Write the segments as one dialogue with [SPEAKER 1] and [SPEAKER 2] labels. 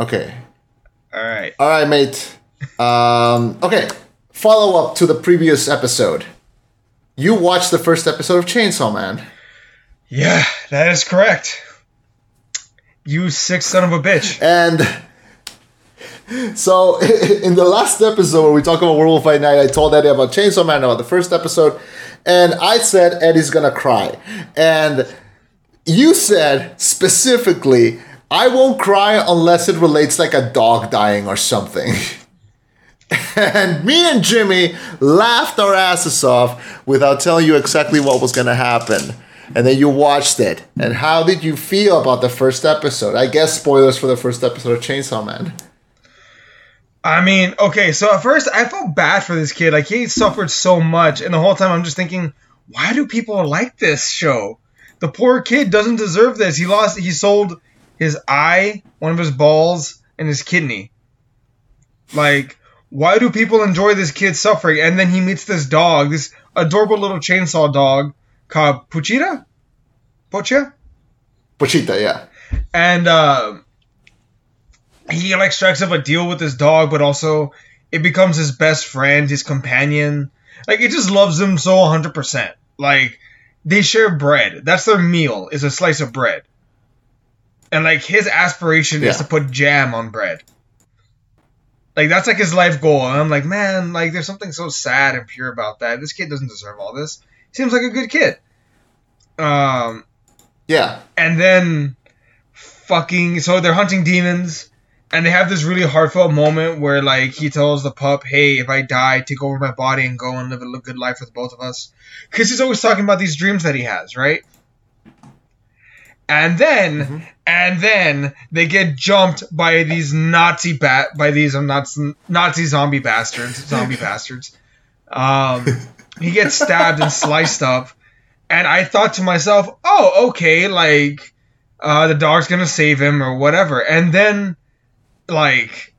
[SPEAKER 1] Okay.
[SPEAKER 2] All right.
[SPEAKER 1] All right, mate. Um, okay. Follow up to the previous episode. You watched the first episode of Chainsaw Man.
[SPEAKER 2] Yeah, that is correct. You sick son of a bitch.
[SPEAKER 1] And so in the last episode where we talk about Werewolf by Night, I told Eddie about Chainsaw Man about the first episode, and I said Eddie's gonna cry. And you said specifically, I won't cry unless it relates like a dog dying or something. and me and Jimmy laughed our asses off without telling you exactly what was gonna happen. And then you watched it. And how did you feel about the first episode? I guess spoilers for the first episode of Chainsaw Man.
[SPEAKER 2] I mean, okay, so at first I felt bad for this kid. Like he suffered so much, and the whole time I'm just thinking, why do people like this show? The poor kid doesn't deserve this. He lost. He sold his eye, one of his balls, and his kidney. Like, why do people enjoy this kid suffering? And then he meets this dog, this adorable little chainsaw dog called Puchita, Pocha,
[SPEAKER 1] Pochita, yeah.
[SPEAKER 2] and uh, he like strikes up a deal with this dog, but also it becomes his best friend, his companion. Like it just loves him so 100%. Like they share bread. That's their meal is a slice of bread. And like his aspiration is to put jam on bread. Like that's like his life goal. And I'm like, man, like there's something so sad and pure about that. This kid doesn't deserve all this. Seems like a good kid. Um
[SPEAKER 1] Yeah.
[SPEAKER 2] and then fucking so they're hunting demons and they have this really heartfelt moment where like he tells the pup hey if i die take over my body and go and live a good life with both of us because he's always talking about these dreams that he has right and then and then they get jumped by these nazi bat by these um, nazi, nazi zombie bastards zombie bastards um he gets stabbed and sliced up and I thought to myself, oh, okay, like uh, the dog's gonna save him or whatever. And then, like,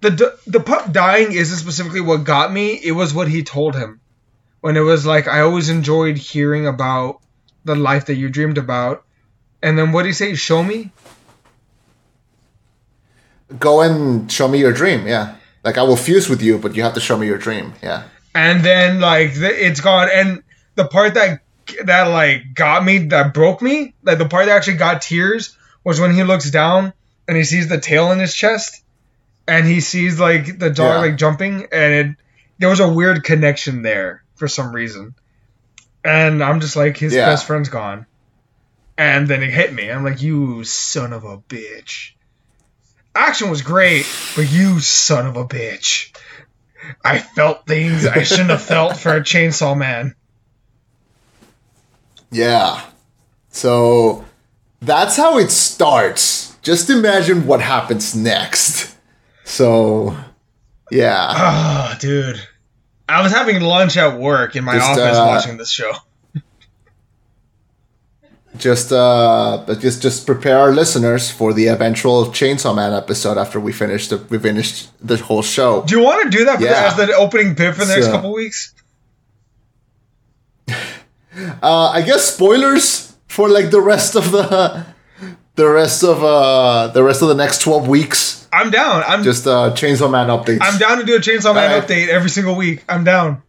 [SPEAKER 2] the the pup dying isn't specifically what got me. It was what he told him when it was like, I always enjoyed hearing about the life that you dreamed about. And then what do you say? Show me.
[SPEAKER 1] Go and show me your dream, yeah. Like I will fuse with you, but you have to show me your dream, yeah.
[SPEAKER 2] and then like the, it's gone and the part that that like got me that broke me like the part that actually got tears was when he looks down and he sees the tail in his chest and he sees like the dog
[SPEAKER 1] Yeah.
[SPEAKER 2] like jumping and it there was a weird connection there for some reason and i'm just like his
[SPEAKER 1] Yeah.
[SPEAKER 2] best friend's gone and then it hit me i'm like you son of a bitch action was great but you son of a bitch I felt things I shouldn't have felt for a chainsaw man.
[SPEAKER 1] Yeah. So that's how it starts. Just imagine what happens next. So yeah.
[SPEAKER 2] Oh, dude. I was having lunch at work in my
[SPEAKER 1] Just,
[SPEAKER 2] office
[SPEAKER 1] uh,
[SPEAKER 2] watching this show.
[SPEAKER 1] Just uh just just prepare our listeners for the eventual Chainsaw Man episode after we finish the we finished the whole show.
[SPEAKER 2] Do you want to do that for the, as the opening bit for the next couple weeks?
[SPEAKER 1] Uh I guess spoilers for like the rest of the the rest of uh the rest of the next 12 weeks.
[SPEAKER 2] I'm down. I'm
[SPEAKER 1] Just uh Chainsaw Man updates.
[SPEAKER 2] I'm down to do a Chainsaw Man
[SPEAKER 1] Alright.
[SPEAKER 2] update every single week. I'm down.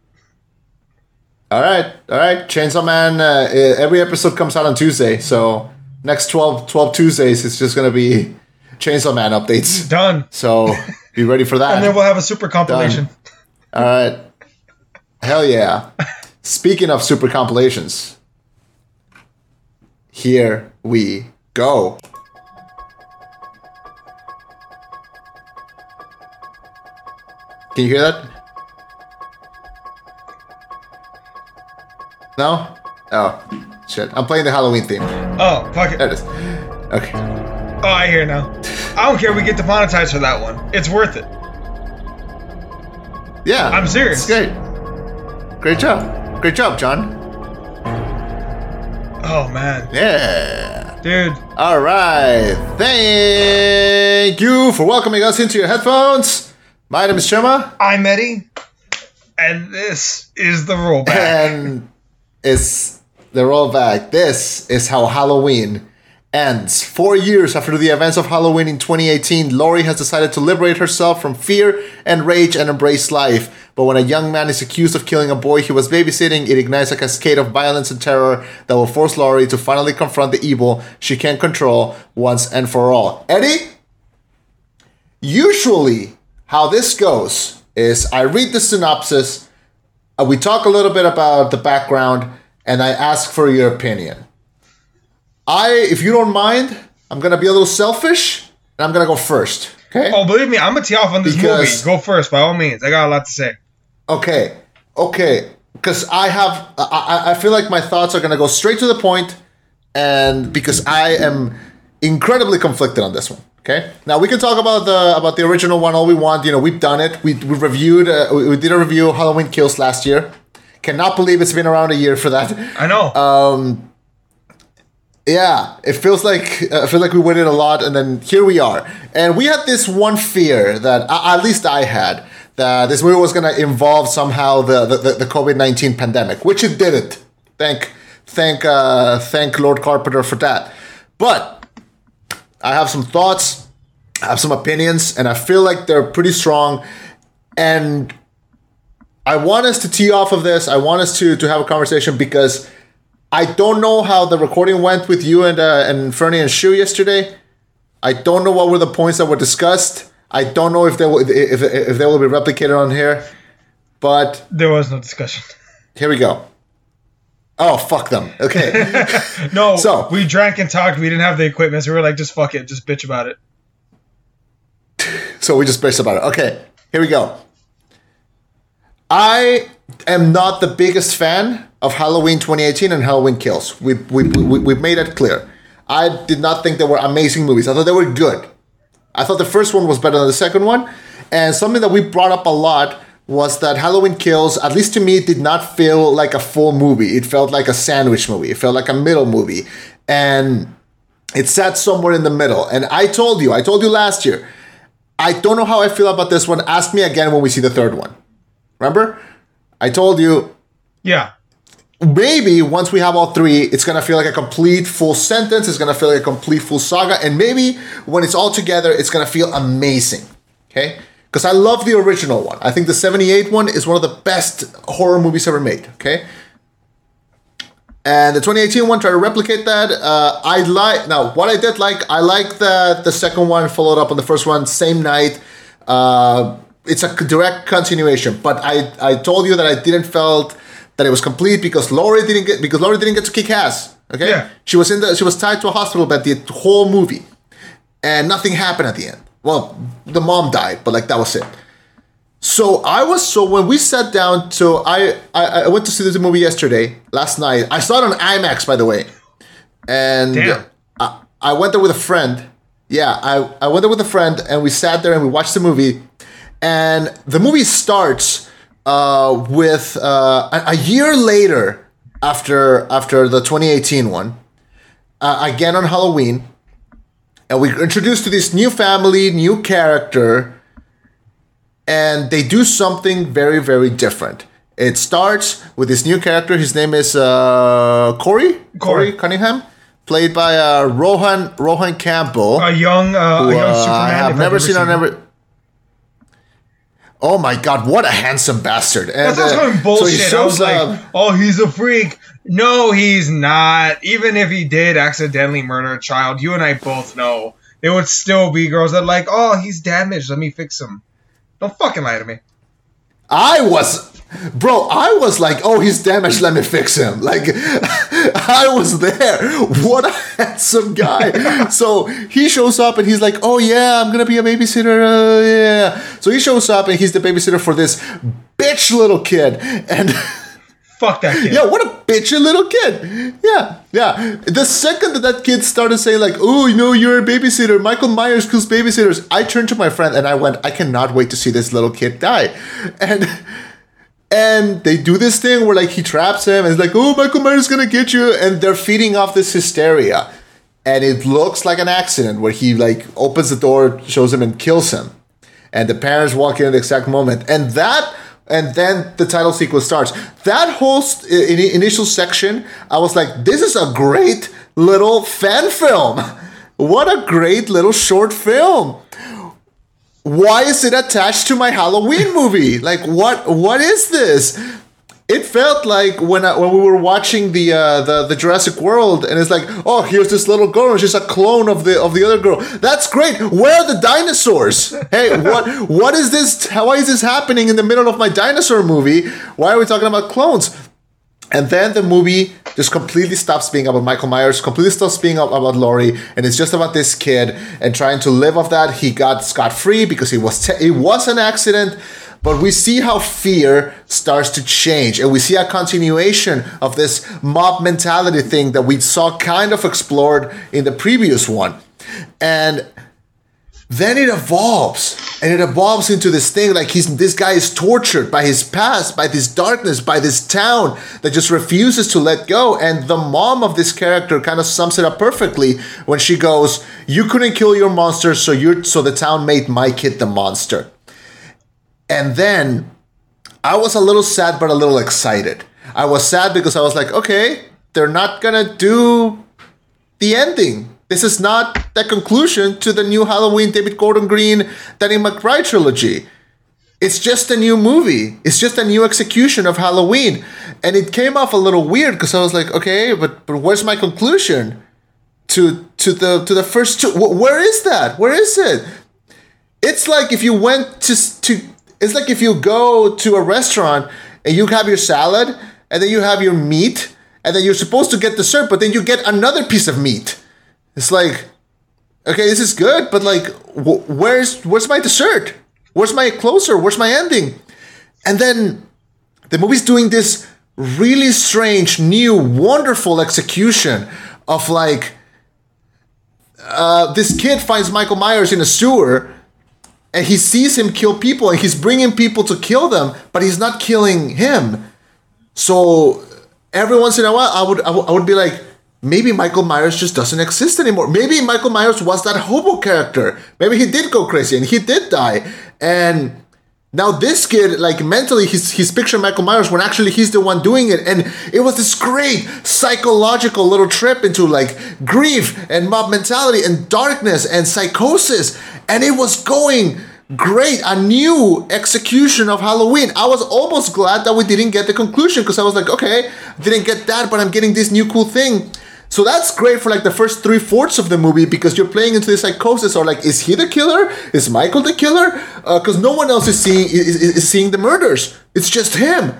[SPEAKER 1] All right, all right. Chainsaw Man. Uh, eh, every episode comes out on Tuesday, so next 12, 12 Tuesdays it's just gonna be Chainsaw Man updates.
[SPEAKER 2] Done.
[SPEAKER 1] So be ready for that.
[SPEAKER 2] And then we'll have a super compilation. Done.
[SPEAKER 1] all right. Hell yeah. Speaking of super compilations, here we go. Can you hear that? No? Oh, shit. I'm playing the Halloween theme.
[SPEAKER 2] Oh, fuck it.
[SPEAKER 1] There it is. Okay.
[SPEAKER 2] Oh, I hear now. I don't care. We get demonetized for that one. It's worth it.
[SPEAKER 1] Yeah.
[SPEAKER 2] I'm serious.
[SPEAKER 1] It's great. Great job. Great job, John.
[SPEAKER 2] Oh man,
[SPEAKER 1] Yeah.
[SPEAKER 2] dude.
[SPEAKER 1] All right. Thank you for welcoming us into your headphones. My name is Chema,
[SPEAKER 2] I'm Eddie, and this is the rollback.
[SPEAKER 1] and it's the rollback. This is how Halloween ends. Four years after the events of Halloween in 2018, Laurie has decided to liberate herself from fear and rage and embrace life. But when a young man is accused of killing a boy he was babysitting, it ignites a cascade of violence and terror that will force Laurie to finally confront the evil she can't control once and for all. Eddie? Usually, how this goes is I read the synopsis, Uh, we talk a little bit about the background, and I ask for your opinion. I, if you don't mind, I'm gonna be a little selfish, and I'm gonna go first. Okay.
[SPEAKER 2] Oh, believe me, I'm gonna tee off on this
[SPEAKER 1] Because-
[SPEAKER 2] movie. Go first, by all means. I got a lot to say.
[SPEAKER 1] Okay. Okay. Because I have, I, I- I feel like my thoughts are gonna go straight to the point, and because I am incredibly conflicted on this one. Okay. Now we can talk about the about the original one all we want. You know, we've done it. We we reviewed. Uh, we, we did a review of Halloween Kills last year. Cannot believe it's been around a year for that.
[SPEAKER 2] I know.
[SPEAKER 1] Uh, Yeah, it feels like uh, I feel like we waited a lot, and then here we are. And we had this one fear that uh, at least I had that this movie was going to involve somehow the the, the, the COVID nineteen pandemic, which it didn't. Thank thank uh, thank Lord Carpenter for that. But I have some thoughts, I have some opinions, and I feel like they're pretty strong. And I want us to tee off of this. I want us to to have a conversation because I don't know how the recording went with you and uh, and Fernie and Shu yesterday. I don't know what were the points that were discussed. I don't know if they will if if they will be replicated on here. But
[SPEAKER 2] there was no discussion.
[SPEAKER 1] here we go. Oh fuck them. Okay.
[SPEAKER 2] No,
[SPEAKER 1] So-
[SPEAKER 2] we drank and talked. We didn't have the equipment, so we were like, just fuck it, just bitch about it.
[SPEAKER 1] So we just bitched about it. Okay, here we go. I am not the biggest fan of Halloween 2018 and Halloween Kills. We, we, we, we've made it clear. I did not think they were amazing movies. I thought they were good. I thought the first one was better than the second one. And something that we brought up a lot was that Halloween Kills, at least to me, did not feel like a full movie. It felt like a sandwich movie. It felt like a middle movie. And it sat somewhere in the middle. And I told you, I told you last year, I don't know how I feel about this one. Ask me again when we see the third one. Remember? I told you
[SPEAKER 2] Yeah.
[SPEAKER 1] maybe once we have all three, it's gonna feel like a complete full sentence. It's gonna feel like a complete full saga, and maybe when it's all together, it's gonna feel amazing. Okay? Because I love the original one. I think the '78 one is one of the best horror movies ever made. Okay. And the 2018 one tried to replicate that. Uh, I like now what I did like. I like that the second one followed up on the first one same night. Uh, it's a direct continuation, but I I told you that I didn't felt that it was complete because Laurie didn't get because Laurie didn't get to kick ass. Okay,
[SPEAKER 2] Yeah.
[SPEAKER 1] she was in the she was tied to a hospital bed the whole movie, and nothing happened at the end. Well, the mom died, but like that was it. So I was so when we sat down. to I I, I went to see this movie yesterday, last night. I saw it on IMAX, by the way, and
[SPEAKER 2] Damn.
[SPEAKER 1] I, I went there with a friend. Yeah, I I went there with a friend, and we sat there and we watched the movie. And the movie starts uh, with uh, a, a year later after after the 2018 one, uh, again on Halloween, and we're introduced to this new family, new character and they do something very very different it starts with this new character his name is uh, corey corey
[SPEAKER 2] Corey.
[SPEAKER 1] cunningham played by uh, rohan rohan campbell
[SPEAKER 2] A young, uh, a young
[SPEAKER 1] uh,
[SPEAKER 2] Superman.
[SPEAKER 1] i have never seen
[SPEAKER 2] ever
[SPEAKER 1] on never Oh my god, what a handsome bastard. And,
[SPEAKER 2] That's
[SPEAKER 1] uh,
[SPEAKER 2] calling
[SPEAKER 1] so
[SPEAKER 2] bullshit. I was like, oh, he's a freak. No, he's not. Even if he did accidentally murder a child, you and I both know there would still be girls that are like, oh, he's damaged. Let me fix him. Don't fucking lie to me.
[SPEAKER 1] I was, bro, I was like, oh, he's damaged. Let me fix him. Like, I was there. What a handsome guy. so he shows up and he's like, oh, yeah, I'm going to be a babysitter. Uh, yeah. So he shows up and he's the babysitter for this bitch little kid. And.
[SPEAKER 2] Fuck that kid.
[SPEAKER 1] Yeah, what a bitchy little kid. Yeah, yeah. The second that that kid started saying like, "Oh, you know, you're a babysitter. Michael Myers kills babysitters," I turned to my friend and I went, "I cannot wait to see this little kid die." And and they do this thing where like he traps him and it's like, "Oh, Michael Myers is gonna get you," and they're feeding off this hysteria. And it looks like an accident where he like opens the door, shows him, and kills him and the parents walk in at the exact moment and that and then the title sequence starts that whole st- i- initial section i was like this is a great little fan film. What a great little short film. Why is it attached to my Halloween movie? Like what what is this? It felt like when I, when we were watching the uh, the the Jurassic World, and it's like, oh, here's this little girl, and she's a clone of the of the other girl. That's great. Where are the dinosaurs? Hey, what what is this? Why is this happening in the middle of my dinosaur movie? Why are we talking about clones? And then the movie just completely stops being about Michael Myers, completely stops being about Laurie, and it's just about this kid and trying to live off that. He got scot free because it was te- it was an accident, but we see how fear starts to change, and we see a continuation of this mob mentality thing that we saw kind of explored in the previous one, and then it evolves and it evolves into this thing like he's this guy is tortured by his past by this darkness by this town that just refuses to let go and the mom of this character kind of sums it up perfectly when she goes you couldn't kill your monster so you so the town made my kid the monster. And then i was a little sad but a little excited. I was sad because i was like okay they're not gonna do the ending this is not the conclusion to the new Halloween David Gordon Green, Danny McBride trilogy. It's just a new movie. It's just a new execution of Halloween. And it came off a little weird because I was like, okay, but, but where's my conclusion to to the to the first two? Where is that? Where is it? It's like if you went to to it's like if you go to a restaurant and you have your salad and then you have your meat and then you're supposed to get dessert, but then you get another piece of meat. It's like, okay, this is good, but like, wh- where's where's my dessert? Where's my closer? Where's my ending? And then the movie's doing this really strange, new, wonderful execution of like, uh, this kid finds Michael Myers in a sewer. And he sees him kill people, and he's bringing people to kill them, but he's not killing him. So every once in a while, I would I would, I would be like, maybe Michael Myers just doesn't exist anymore. Maybe Michael Myers was that hobo character. Maybe he did go crazy and he did die. And now this kid, like mentally, he's he's picturing Michael Myers when actually he's the one doing it. And it was this great psychological little trip into like grief and mob mentality and darkness and psychosis. And it was going great a new execution of halloween i was almost glad that we didn't get the conclusion because i was like okay didn't get that but i'm getting this new cool thing so that's great for like the first three fourths of the movie because you're playing into the psychosis or like, is he the killer? Is Michael the killer? Because uh, no one else is seeing is, is seeing the murders. It's just him.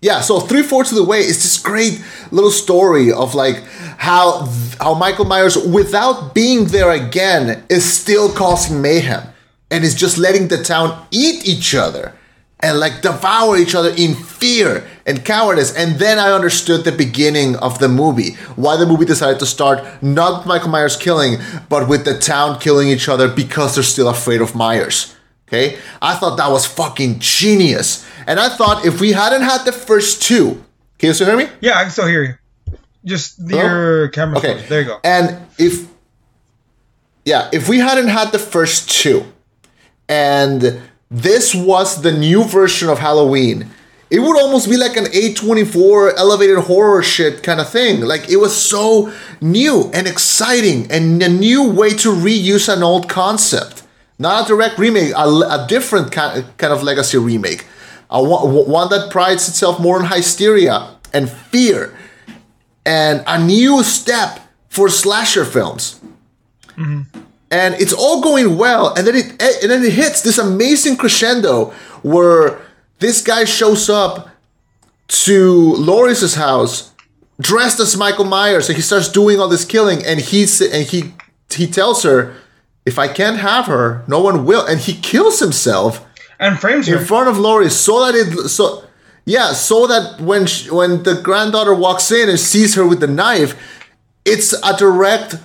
[SPEAKER 1] Yeah, so three fourths of the way is this great little story of like how how Michael Myers, without being there again, is still causing mayhem and is just letting the town eat each other and like devour each other in fear and cowardice. And then I understood the beginning of the movie. Why the movie decided to start not with Michael Myers killing, but with the town killing each other because they're still afraid of Myers. Okay? I thought that was fucking genius. And I thought if we hadn't had the first two, can you still hear me?
[SPEAKER 2] Yeah, I can still hear you. Just your camera.
[SPEAKER 1] Okay,
[SPEAKER 2] froze. there you go.
[SPEAKER 1] And if, yeah, if we hadn't had the first two, and this was the new version of Halloween, it would almost be like an A24 elevated horror shit kind of thing. Like it was so new and exciting and a new way to reuse an old concept. Not a direct remake, a, a different kind of legacy remake. A, one that prides itself more on hysteria and fear and a new step for slasher films. Mm-hmm. And it's all going well, and then it eh, and then it hits this amazing crescendo where this guy shows up to Laurie's house dressed as Michael Myers and he starts doing all this killing and he's and he he tells her if I can't have her no one will and he kills himself
[SPEAKER 2] and frames her.
[SPEAKER 1] in front of Laurie so that it so yeah so that when she, when the granddaughter walks in and sees her with the knife it's a direct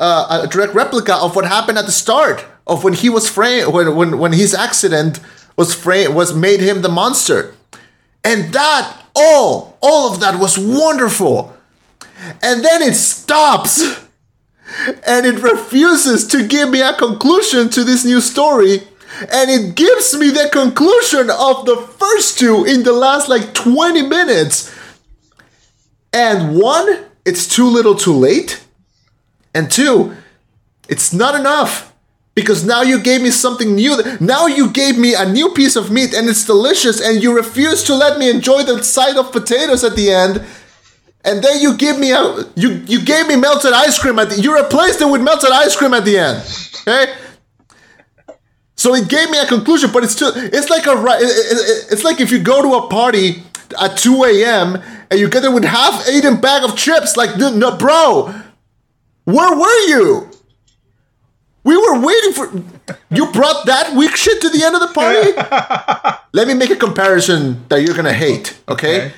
[SPEAKER 1] uh, a direct replica of what happened at the start of when he was framed when when when his accident was framed was made him the monster. And that all all of that was wonderful. And then it stops and it refuses to give me a conclusion to this new story and it gives me the conclusion of the first two in the last like 20 minutes. And one, it's too little too late. And two, it's not enough. Because now you gave me something new. Now you gave me a new piece of meat and it's delicious, and you refuse to let me enjoy the side of potatoes at the end. And then you give me a you you gave me melted ice cream at the, you replaced it with melted ice cream at the end. Okay? So it gave me a conclusion, but it's still it's like a it's like if you go to a party at 2 a.m. and you get there with half eaten bag of chips, like no bro, where were you? We were waiting for you brought that weak shit to the end of the party. Let me make a comparison that you're gonna hate, okay?
[SPEAKER 2] Okay.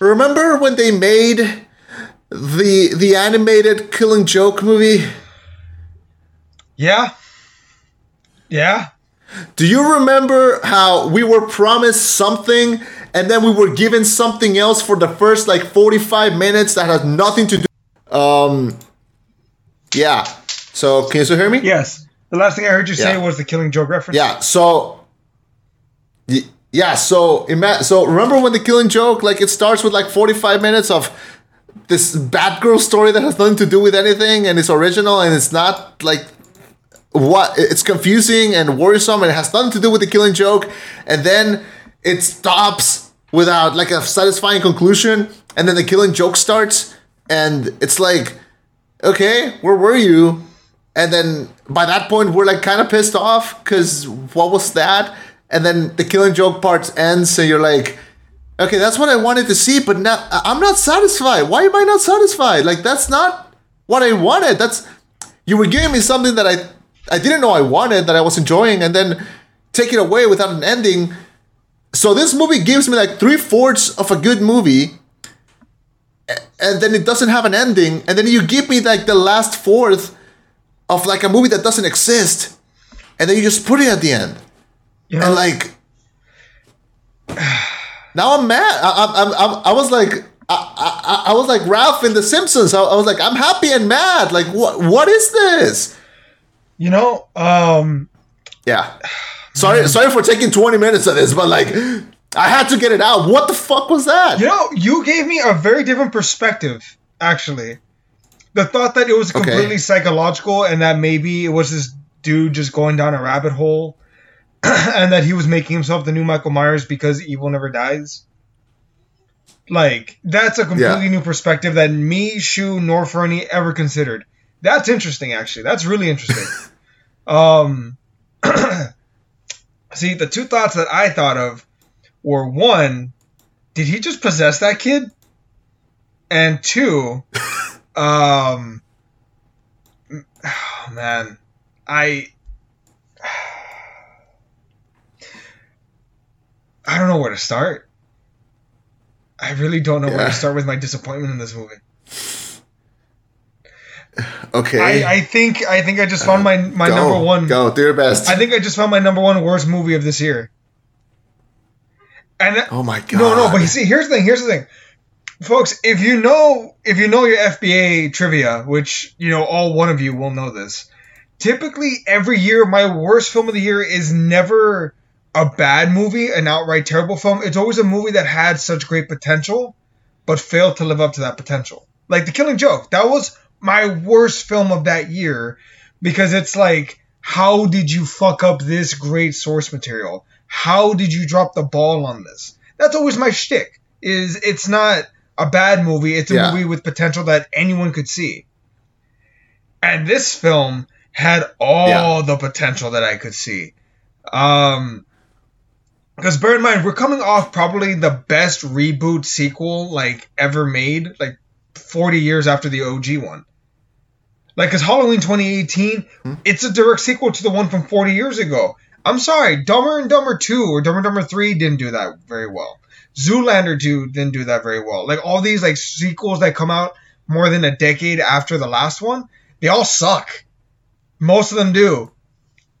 [SPEAKER 1] Remember when they made the the animated Killing Joke movie?
[SPEAKER 2] Yeah. Yeah.
[SPEAKER 1] Do you remember how we were promised something and then we were given something else for the first like 45 minutes that had nothing to do? Um, yeah. So can you still hear me?
[SPEAKER 2] Yes. The last thing I heard you say
[SPEAKER 1] Yeah.
[SPEAKER 2] was the Killing Joke reference.
[SPEAKER 1] Yeah. So. Yeah. So ima- So remember when the Killing Joke like it starts with like 45 minutes of this Batgirl story that has nothing to do with anything and it's original and it's not like what it's confusing and worrisome and it has nothing to do with the killing joke and then it stops without like a satisfying conclusion and then the killing joke starts and it's like okay where were you? And then by that point we're like kind of pissed off because what was that? And then the killing joke part ends and you're like okay that's what i wanted to see but now i'm not satisfied. Why am i not satisfied? Like that's not what i wanted. That's you were giving me something that i i didn't know i wanted that i was enjoying and then take it away without an ending. So this movie gives me like three-fourths of a good movie and then it doesn't have an ending and then you give me like the last fourth of like a movie that doesn't exist and then you just put it at the end
[SPEAKER 2] know,
[SPEAKER 1] and like now I'm mad. I, I, I, I was like I, I, I was like Ralph in The Simpsons. I, I was like I'm happy and mad. Like what what is this?
[SPEAKER 2] you know, um,
[SPEAKER 1] Yeah. Sorry sorry for taking 20 minutes of this, but like I had to get it out. What the fuck was that?
[SPEAKER 2] you know, you gave me a very different perspective, actually. The thought that it was
[SPEAKER 1] Okay.
[SPEAKER 2] completely psychological and that maybe it was this dude just going down a rabbit hole and that he was making himself the new Michael Myers because evil never dies. Like, that's a completely
[SPEAKER 1] Yeah.
[SPEAKER 2] new perspective that me, Shu, nor Fernie ever considered. That's interesting, actually. That's really interesting. um, see, the two thoughts that I thought of were one, did he just possess that kid? And two, um, oh man, I, I don't know where to start. I really don't know where to start with my disappointment in this movie.
[SPEAKER 1] Okay.
[SPEAKER 2] I, I think I think I just found my my
[SPEAKER 1] go,
[SPEAKER 2] number one.
[SPEAKER 1] Go, do your best.
[SPEAKER 2] I think I just found my number one worst movie of this year. And
[SPEAKER 1] oh my god.
[SPEAKER 2] no, no, but you see, here's the thing. Here's the thing, folks. If you know, if you know your FBA trivia, which you know all one of you will know this. Typically, every year, my worst film of the year is never a bad movie, an outright terrible film. It's always a movie that had such great potential, but failed to live up to that potential. Like The Killing Joke, that was my worst film of that year because it's like, how did you fuck up this great source material? How did you drop the ball on this? That's always my shtick. Is it's not a bad movie. It's a
[SPEAKER 1] Yeah.
[SPEAKER 2] movie with potential that anyone could see. And this film had all
[SPEAKER 1] Yeah.
[SPEAKER 2] the potential that I could see. Um, because bear in mind, we're coming off probably the best reboot sequel like ever made, like 40 years after the OG one. Like, because Halloween 2018, it's a direct sequel to the one from 40 years ago. I'm sorry, Dumber and Dumber 2 or Dumber and Dumber 3 didn't do that very well. Zoolander 2 didn't do that very well. Like, all these, like, sequels that come out more than a decade after the last one, they all suck. Most of them do.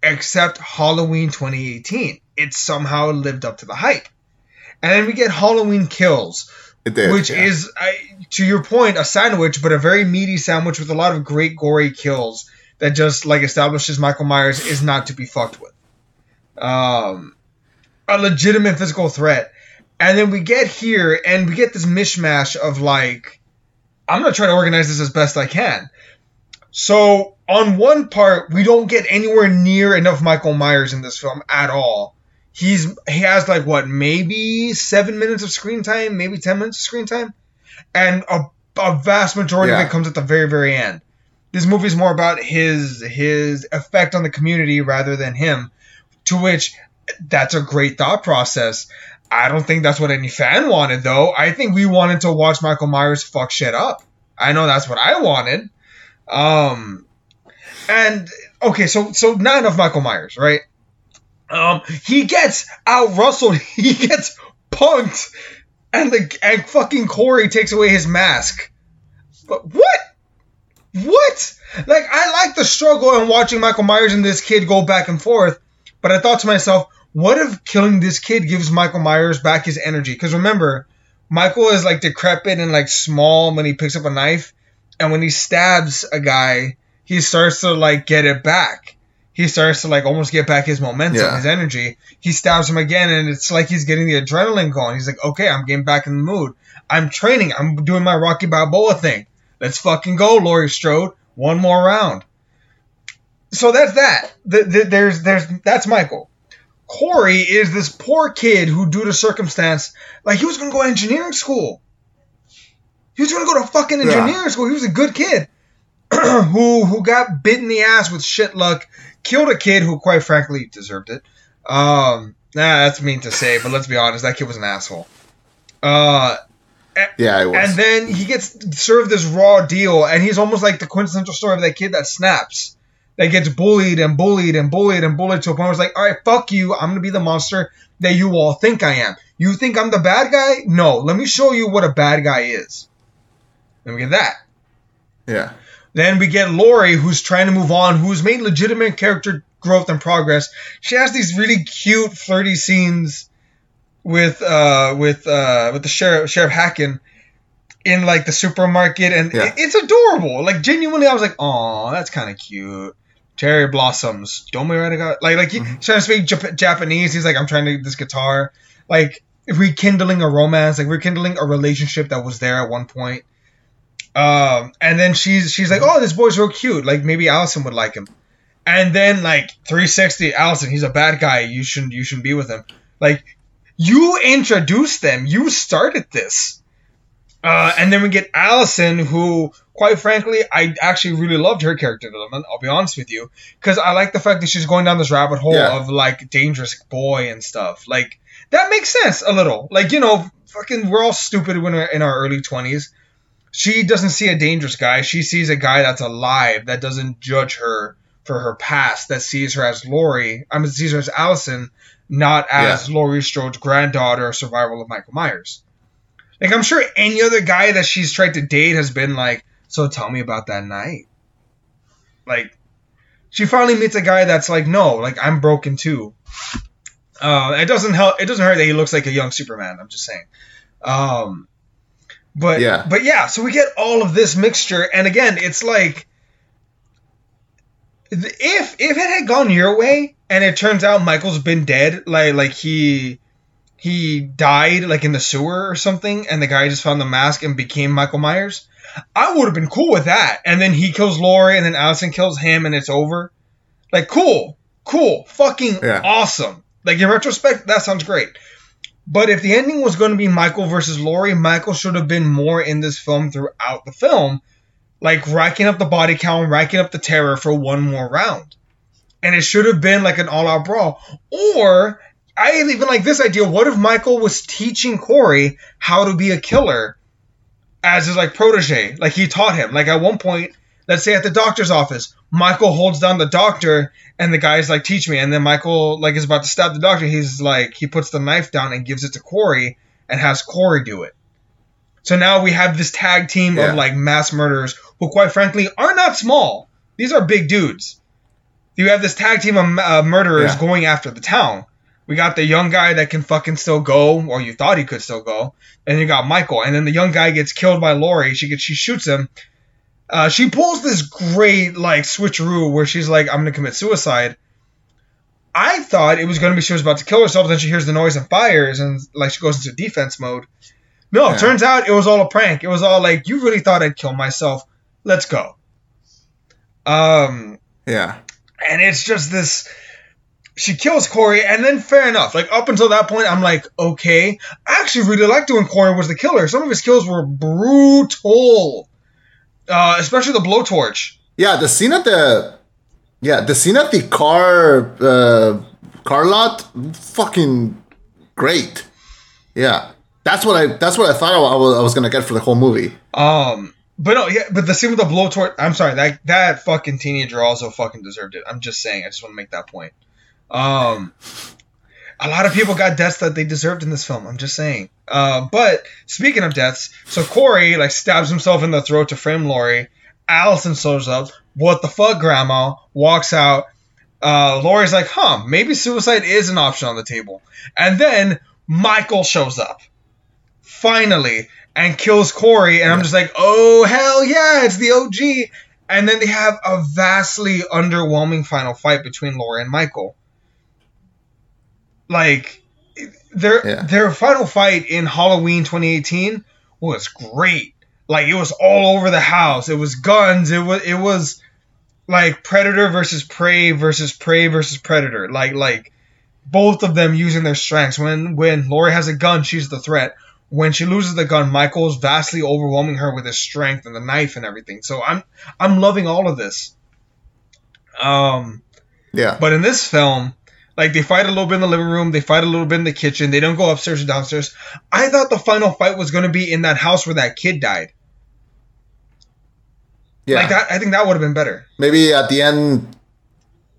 [SPEAKER 2] Except Halloween 2018. It somehow lived up to the hype. And then we get Halloween Kills,
[SPEAKER 1] did,
[SPEAKER 2] which
[SPEAKER 1] yeah.
[SPEAKER 2] is, I, to your point, a sandwich, but a very meaty sandwich with a lot of great gory kills that just like establishes Michael Myers is not to be fucked with. Um, a legitimate physical threat, and then we get here and we get this mishmash of like I'm gonna try to organize this as best I can. So on one part, we don't get anywhere near enough Michael Myers in this film at all. He's he has like what maybe seven minutes of screen time, maybe ten minutes of screen time, and a, a vast majority
[SPEAKER 1] Yeah.
[SPEAKER 2] of it comes at the very very end. This movie is more about his his effect on the community rather than him. To which that's a great thought process. I don't think that's what any fan wanted though. I think we wanted to watch Michael Myers fuck shit up. I know that's what I wanted. Um and okay, so so not enough Michael Myers, right? Um he gets out rustled, he gets punked, and the and fucking Corey takes away his mask. But what? What? Like I like the struggle and watching Michael Myers and this kid go back and forth, but I thought to myself, what if killing this kid gives Michael Myers back his energy? Because remember, Michael is like decrepit and like small when he picks up a knife, and when he stabs a guy, he starts to like get it back. He starts to like almost get back his momentum,
[SPEAKER 1] Yeah.
[SPEAKER 2] his energy. He stabs him again, and it's like he's getting the adrenaline going. He's like, okay, I'm getting back in the mood. I'm training. I'm doing my Rocky Balboa thing. Let's fucking go, Laurie Strode. One more round. So that's that. The, the, there's there's that's Michael. Corey is this poor kid who, due to circumstance, like he was gonna go to engineering school. He was gonna go to fucking
[SPEAKER 1] Yeah.
[SPEAKER 2] engineering school. He was a good kid who who got bit in the ass with shit luck, killed a kid who, quite frankly, deserved it. Um, nah, that's mean to say, but let's be honest, that kid was an asshole. Uh,
[SPEAKER 1] Yeah, was.
[SPEAKER 2] and then he gets served this raw deal, and he's almost like the quintessential story of that kid that snaps, that gets bullied and bullied and bullied and bullied to a point where it's like, all right, fuck you, I'm gonna be the monster that you all think I am. You think I'm the bad guy? No, let me show you what a bad guy is. Then we get that.
[SPEAKER 1] yeah.
[SPEAKER 2] Then we get Laurie, who's trying to move on, who's made legitimate character growth and progress. She has these really cute, flirty scenes with uh with uh with the sheriff Sheriff Hacken in like the supermarket, and
[SPEAKER 1] Yeah.
[SPEAKER 2] it- it's adorable. Like genuinely, I was like, oh, that's kind of cute. Cherry blossoms. Don't be right about like like he- he's trying to speak Jap- Japanese. He's like, I'm trying to get this guitar. Like rekindling a romance, like rekindling a relationship that was there at one point. Um, and then she's she's like, oh, this boy's real cute. Like maybe Allison would like him. And then like 360, Allison, he's a bad guy. You shouldn't you shouldn't be with him. Like you introduced them. You started this. Uh, and then we get Allison, who, quite frankly, I actually really loved her character development. I'll be honest with you, because I like the fact that she's going down this rabbit hole
[SPEAKER 1] Yeah.
[SPEAKER 2] of like dangerous boy and stuff. Like that makes sense a little. Like you know, fucking, we're all stupid when we're in our early twenties. She doesn't see a dangerous guy. She sees a guy that's alive that doesn't judge her for her past. That sees her as Laurie. I mean, sees her as Allison, not as Laurie Strode's granddaughter or survival of Michael Myers. Like I'm sure any other guy that she's tried to date has been like, so tell me about that night. Like, she finally meets a guy that's like, no, like I'm broken too. Uh, it doesn't help. It doesn't hurt that he looks like a young Superman. I'm just saying. Um, but
[SPEAKER 1] Yeah.
[SPEAKER 2] but yeah. So we get all of this mixture, and again, it's like if if it had gone your way, and it turns out Michael's been dead, like like he he died like in the sewer or something, and the guy just found the mask and became Michael Myers. I would have been cool with that. And then he kills Laurie, and then Allison kills him, and it's over. Like, cool, cool, fucking
[SPEAKER 1] Yeah.
[SPEAKER 2] awesome. Like in retrospect, that sounds great. But if the ending was going to be Michael versus Laurie, Michael should have been more in this film throughout the film, like racking up the body count, racking up the terror for one more round. And it should have been like an all-out brawl. Or I even like this idea. What if Michael was teaching Corey how to be a killer as his like protege? Like he taught him. Like at one point, let's say at the doctor's office, Michael holds down the doctor and the guy's like, teach me. And then Michael like is about to stab the doctor. He's like, he puts the knife down and gives it to Corey and has Corey do it. So now we have this tag team
[SPEAKER 1] Yeah.
[SPEAKER 2] of like mass murderers who, quite frankly, are not small. These are big dudes. You have this tag team of uh, murderers
[SPEAKER 1] Yeah.
[SPEAKER 2] going after the town. We got the young guy that can fucking still go, or you thought he could still go, and you got Michael. And then the young guy gets killed by Laurie. She gets, she shoots him. Uh, she pulls this great like switcheroo where she's like, "I'm gonna commit suicide." I thought it was gonna be she was about to kill herself. Then she hears the noise and fires, and like she goes into defense mode. No,
[SPEAKER 1] Yeah.
[SPEAKER 2] turns out it was all a prank. It was all like, you really thought I'd kill myself. Let's go. Um,
[SPEAKER 1] Yeah.
[SPEAKER 2] and it's just this. She kills Corey, and then fair enough. Like up until that point, I'm like, okay. I actually really liked it when Corey was the killer. Some of his kills were brutal, uh, especially the blowtorch.
[SPEAKER 1] Yeah, the scene at the yeah, the scene at the car uh, car lot, fucking great. Yeah, that's what I that's what I thought I was, I was gonna get for the whole movie.
[SPEAKER 2] Um, but no, yeah, but the scene with the blowtorch. I'm sorry, that that fucking teenager also fucking deserved it. I'm just saying. I just want to make that point. Um, a lot of people got deaths that they deserved in this film. I'm just saying. Uh, but speaking of deaths, so Corey like stabs himself in the throat to frame Laurie. Allison shows up. What the fuck, Grandma? Walks out. Uh, Laurie's like, huh, maybe suicide is an option on the table. And then Michael shows up. Finally. And kills Corey. And I'm just like, oh, hell yeah, it's the OG. And then they have a vastly underwhelming final fight between Laurie and Michael. Like, their
[SPEAKER 1] Yeah.
[SPEAKER 2] their final fight in Halloween 2018 was great. Like it was all over the house. It was guns. It was it was like predator versus prey versus prey versus predator. Like like both of them using their strengths. When when Laurie has a gun, she's the threat. When she loses the gun, Michael's vastly overwhelming her with his strength and the knife and everything. So I'm I'm loving all of this. Um
[SPEAKER 1] Yeah,
[SPEAKER 2] but in this film, like they fight a little bit in the living room, they fight a little bit in the kitchen. They don't go upstairs or downstairs. I thought the final fight was going to be in that house where that kid died.
[SPEAKER 1] yeah.
[SPEAKER 2] Like that, I think that would have been better.
[SPEAKER 1] maybe at the end,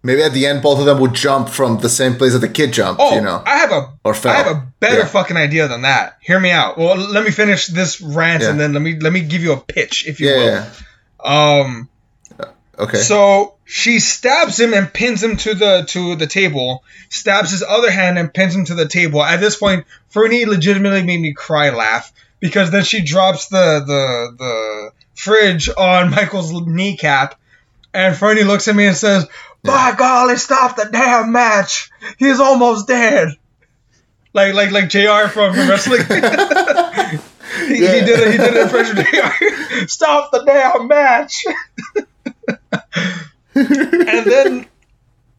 [SPEAKER 1] maybe at the end, both of them would jump from the same place that the kid jumped.
[SPEAKER 2] Oh,
[SPEAKER 1] you know,
[SPEAKER 2] I have a
[SPEAKER 1] or fell.
[SPEAKER 2] I have a better
[SPEAKER 1] Yeah.
[SPEAKER 2] fucking idea than that. Hear me out. Well, let me finish this rant
[SPEAKER 1] Yeah.
[SPEAKER 2] and then let me let me give you a pitch, if you
[SPEAKER 1] yeah,
[SPEAKER 2] will.
[SPEAKER 1] yeah.
[SPEAKER 2] Um,
[SPEAKER 1] Okay.
[SPEAKER 2] So she stabs him and pins him to the to the table. Stabs his other hand and pins him to the table. At this point, Fernie legitimately made me cry laugh because then she drops the the the fridge on Michael's kneecap, and Fernie looks at me and says, "By golly, stop the damn match! He's almost dead." Like like like Jr. from wrestling. he, he did it. He did an impression Jr. Stop the damn match. And then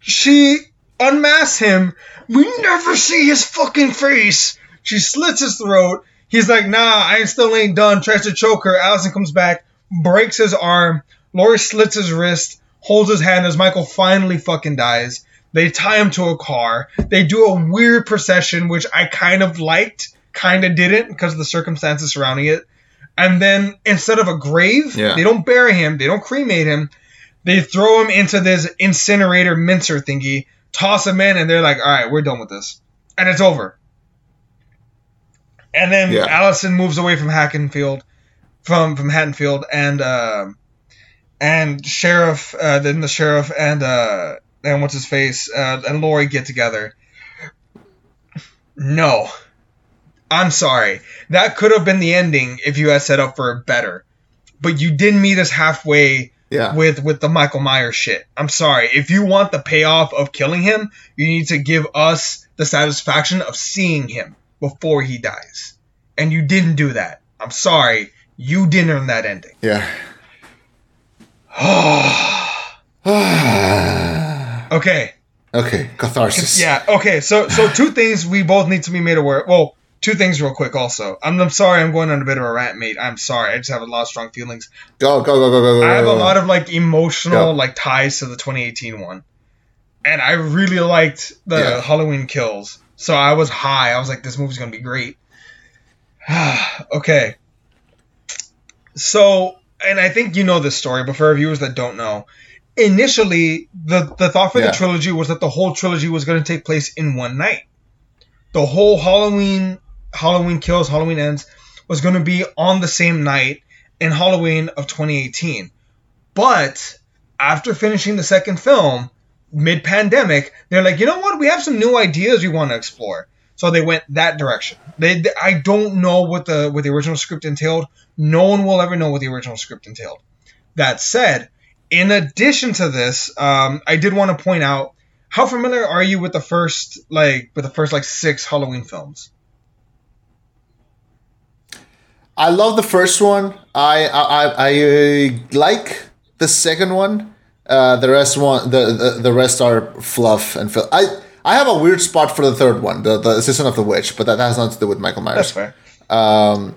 [SPEAKER 2] she unmasks him. We never see his fucking face. She slits his throat. He's like, nah, I still ain't done. Tries to choke her. Allison comes back, breaks his arm. Laurie slits his wrist, holds his hand as Michael finally fucking dies. They tie him to a car. They do a weird procession, which I kind of liked, kind of didn't because of the circumstances surrounding it. And then instead of a grave,
[SPEAKER 1] Yeah.
[SPEAKER 2] they don't bury him, they don't cremate him. They throw him into this incinerator mincer thingy, toss him in, and they're like, all right, we're done with this. And it's over. And then
[SPEAKER 1] Yeah.
[SPEAKER 2] Allison moves away from Hackenfield, from from Haddonfield, and uh, and sheriff, uh, then the sheriff and uh, and what's his face, uh, and Laurie get together. No, I'm sorry. That could have been the ending if you had set up for better, but you didn't meet us halfway
[SPEAKER 1] yeah.
[SPEAKER 2] with with the Michael Myers shit. I'm sorry. If you want the payoff of killing him, you need to give us the satisfaction of seeing him before he dies. And you didn't do that. I'm sorry. You didn't earn that ending.
[SPEAKER 1] yeah.
[SPEAKER 2] Okay.
[SPEAKER 1] okay. Catharsis.
[SPEAKER 2] Yeah. Okay. So so two things we both need to be made aware. Well, two things real quick. Also, I'm, I'm sorry. I'm going on a bit of a rant, mate. I'm sorry. I just have a lot of strong feelings.
[SPEAKER 1] Go go go go go go.
[SPEAKER 2] I have a lot of like emotional
[SPEAKER 1] Go.
[SPEAKER 2] like ties to the 2018 one, and I really liked the
[SPEAKER 1] Yeah.
[SPEAKER 2] Halloween Kills. So I was high. I was like, this movie's gonna be great. okay. So, and I think you know this story, but for our viewers that don't know, initially the the thought for
[SPEAKER 1] Yeah.
[SPEAKER 2] the trilogy was that the whole trilogy was going to take place in one night. The whole Halloween, Halloween Kills, Halloween Ends was going to be on the same night in Halloween of 2018. But after finishing the second film, mid pandemic, they're like, you know what? We have some new ideas we want to explore. So they went that direction. They, they- I don't know what the what the original script entailed. No one will ever know what the original script entailed. That said, in addition to this, um, I did want to point out how familiar are you with the first like with the first like six Halloween films?
[SPEAKER 1] I love the first one. I I, I, I like the second one. Uh, the rest one the, the the rest are fluff and fill. I I have a weird spot for the third one, the the Season of the Witch, but that has nothing to do with Michael Myers.
[SPEAKER 2] That's fair.
[SPEAKER 1] Um,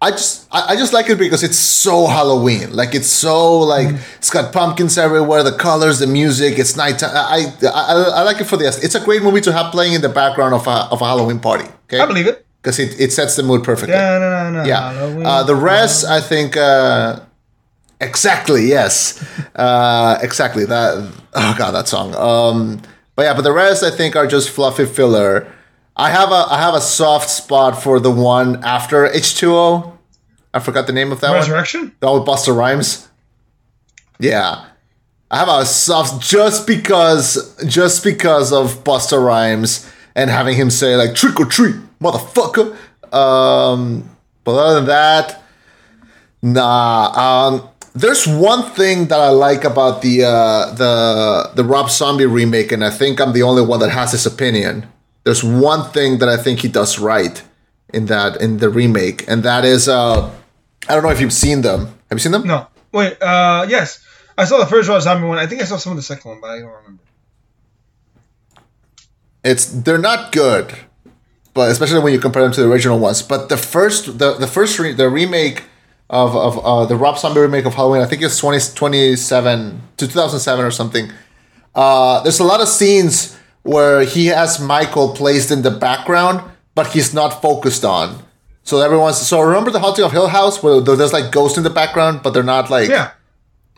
[SPEAKER 1] I just I, I just like it because it's so Halloween. Like it's so like it's got pumpkins everywhere, the colors, the music. It's nighttime. I I, I, I like it for the. It's a great movie to have playing in the background of a of a Halloween party. Okay,
[SPEAKER 2] I believe it.
[SPEAKER 1] Because it, it sets the mood perfectly.
[SPEAKER 2] Yeah, no, no, no.
[SPEAKER 1] Yeah.
[SPEAKER 2] Halloween.
[SPEAKER 1] Uh, the rest, I think. Uh, exactly. Yes. uh, exactly. That. Oh god, that song. Um, but yeah, but the rest, I think, are just fluffy filler. I have a I have a soft spot for the one after H two O. I forgot the name of that one.
[SPEAKER 2] Resurrection.
[SPEAKER 1] That old Busta Rhymes. Yeah. I have a soft just because just because of Busta Rhymes and having him say like trick or treat, motherfucker. Um but other than that, nah. Um there's one thing that I like about the uh the the Rob Zombie remake, and I think I'm the only one that has this opinion. There's one thing that I think he does right in that in the remake, and that is uh I don't know if you've seen them. Have you seen them?
[SPEAKER 2] No. Wait. Uh, yes. I saw the first Rob Zombie one. I think I saw some of the second one, but I don't remember.
[SPEAKER 1] It's they're not good, but especially when you compare them to the original ones. But the first the the first re- the remake of of uh, the Rob Zombie remake of Halloween, I think it's 20, 27 to 2007 or something. Uh, there's a lot of scenes where he has Michael placed in the background, but he's not focused on. So everyone's so remember the Haunting of Hill House where there's like ghosts in the background, but they're not like
[SPEAKER 2] Yeah.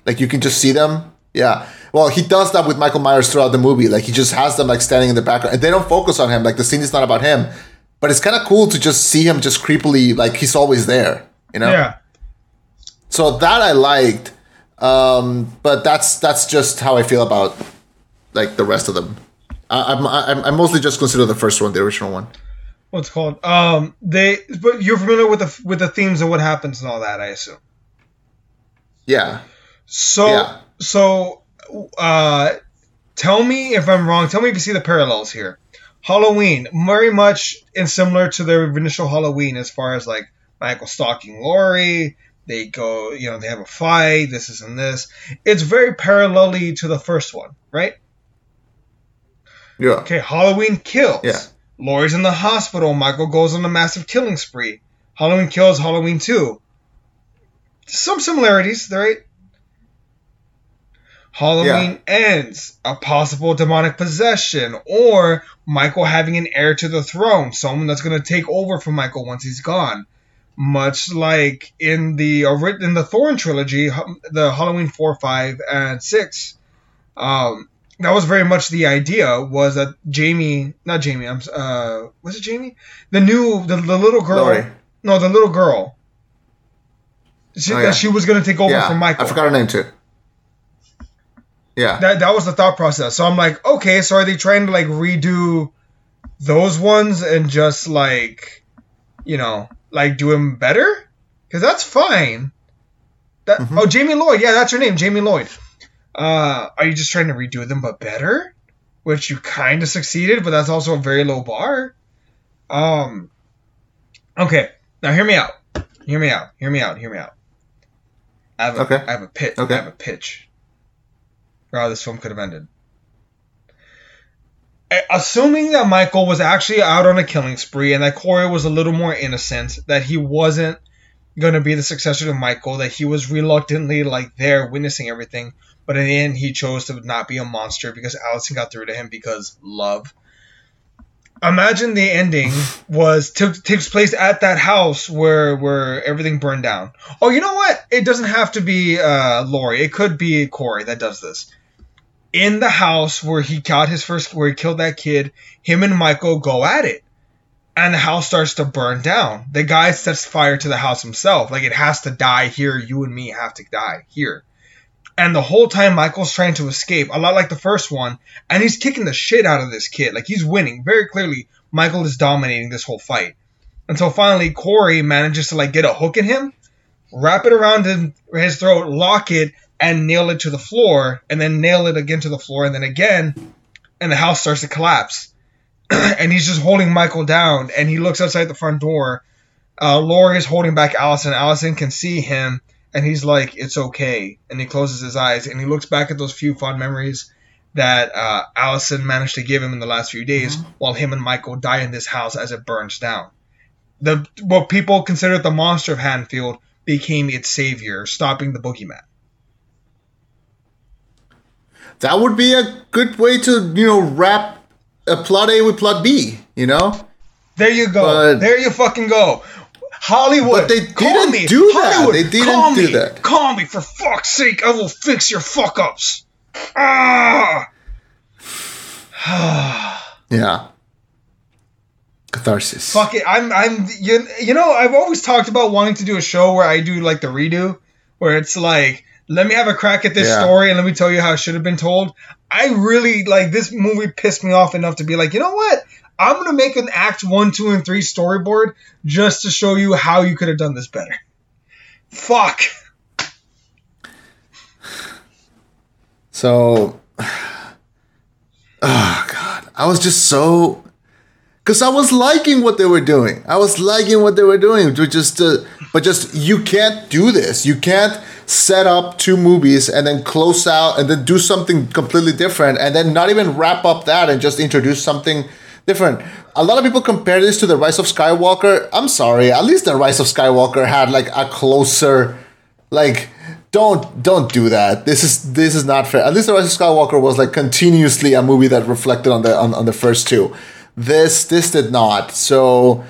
[SPEAKER 1] like you can just see them. Yeah. Well, he does that with Michael Myers throughout the movie. Like he just has them like standing in the background, and they don't focus on him. Like the scene is not about him, but it's kind of cool to just see him just creepily like he's always there. You know.
[SPEAKER 2] Yeah.
[SPEAKER 1] So that I liked, um, but that's that's just how I feel about like the rest of them. I, I'm, I'm I mostly just consider the first one the original one.
[SPEAKER 2] What's called? Um, they. But you're familiar with the with the themes of what happens and all that, I assume.
[SPEAKER 1] Yeah.
[SPEAKER 2] So
[SPEAKER 1] Yeah.
[SPEAKER 2] so uh tell me if I'm wrong. Tell me if you see the parallels here. Halloween, very much and similar to their initial Halloween as far as like Michael stalking Laurie. They go, you know, they have a fight, this, is and this. It's very parallelly to the first one, right?
[SPEAKER 1] Yeah.
[SPEAKER 2] Okay, Halloween kills.
[SPEAKER 1] Yeah.
[SPEAKER 2] Laurie's in the hospital. Michael goes on a massive killing spree. Halloween kills Halloween 2. Some similarities, right? Halloween ends. A possible demonic possession. Or Michael having an heir to the throne. Someone that's going to take over for Michael once he's gone. Much like in the in the Thorn trilogy, the Halloween 4, 5, and 6. Um, that was very much the idea was that Jamie, not Jamie, I'm uh, was it Jamie? The new, the, the little girl.
[SPEAKER 1] Laurie.
[SPEAKER 2] No, the little girl. She,
[SPEAKER 1] Oh,
[SPEAKER 2] that
[SPEAKER 1] yeah.
[SPEAKER 2] she was going to take over
[SPEAKER 1] Yeah.
[SPEAKER 2] from Michael.
[SPEAKER 1] I forgot her name too. Yeah.
[SPEAKER 2] That that was the thought process. So I'm like, okay, so are they trying to like redo those ones and just like, you know, like do them better? Because that's fine. That
[SPEAKER 1] Mhm.
[SPEAKER 2] oh Jamie Lloyd, yeah, that's her name, Jamie Lloyd. Uh, are you just trying to redo them but better? Which you kind of succeeded, but that's also a very low bar. Um. Okay, now hear me out. Hear me out. Hear me out. Hear me out. I have a,
[SPEAKER 1] Okay.
[SPEAKER 2] I have a pitch.
[SPEAKER 1] Okay.
[SPEAKER 2] I have a pitch. For how this film could have ended. Assuming that Michael was actually out on a killing spree and that Corey was a little more innocent, that he wasn't going to be the successor to Michael, that he was reluctantly like there witnessing everything, but in the end he chose to not be a monster because Allison got through to him because love. Imagine the ending was took takes place at that house where where everything burned down. Oh, you know what? It doesn't have to be uh, Laurie. It could be Corey that does this. In the house where he got his first, where he killed that kid, him and Michael go at it, and the house starts to burn down. The guy sets fire to the house himself, like it has to die here. You and me have to die here. And the whole time Michael's trying to escape, a lot like the first one, and he's kicking the shit out of this kid. Like he's winning. Very clearly, Michael is dominating this whole fight. Until finally Corey manages to like get a hook in him, wrap it around his throat, lock it, and nail it to the floor, and then nail it again to the floor, and then again, and the house starts to collapse. and he's just holding Michael down, and he looks outside the front door uh, Laurie is holding back Allison. Allison can see him, and he's like, "It's okay," and he closes his eyes and he looks back at those few fond memories that uh, Allison managed to give him in the last few days,
[SPEAKER 1] Mm-hmm.
[SPEAKER 2] while him and Michael die in this house as it burns down. The what people considered the monster of Haddonfield became its savior, stopping the boogeyman.
[SPEAKER 1] That would be a good way to, you know, wrap a plot A with plot B, you know?
[SPEAKER 2] There you go.
[SPEAKER 1] But-
[SPEAKER 2] there you fucking go. Hollywood.
[SPEAKER 1] But they
[SPEAKER 2] call
[SPEAKER 1] didn't
[SPEAKER 2] me.
[SPEAKER 1] do that.
[SPEAKER 2] Hollywood,
[SPEAKER 1] They didn't
[SPEAKER 2] call
[SPEAKER 1] do
[SPEAKER 2] me.
[SPEAKER 1] that.
[SPEAKER 2] Call me for fuck's sake. I will fix your fuck ups. Ah.
[SPEAKER 1] Yeah. Catharsis.
[SPEAKER 2] Fuck it. I'm I'm you, you know, I've always talked about wanting to do a show where I do like the redo where it's like let me have a crack at this
[SPEAKER 1] Yeah.
[SPEAKER 2] story and let me tell you how it should have been told. I really like this movie pissed me off enough to be like, you know what? I'm gonna make an act one, two, and three storyboard just to show you how you could have done this better. Fuck.
[SPEAKER 1] So, oh god, I was just so, because I was liking what they were doing. I was liking what they were doing. To just, uh, but just you can't do this. You can't set up two movies and then close out and then do something completely different and then not even wrap up that and just introduce something different. A lot of people compare this to the Rise of Skywalker. I'm sorry, at least the Rise of Skywalker had like a closer like don't don't do that this is this is not fair at least the rise of skywalker was like continuously a movie that reflected on the on, on the first two this this did not so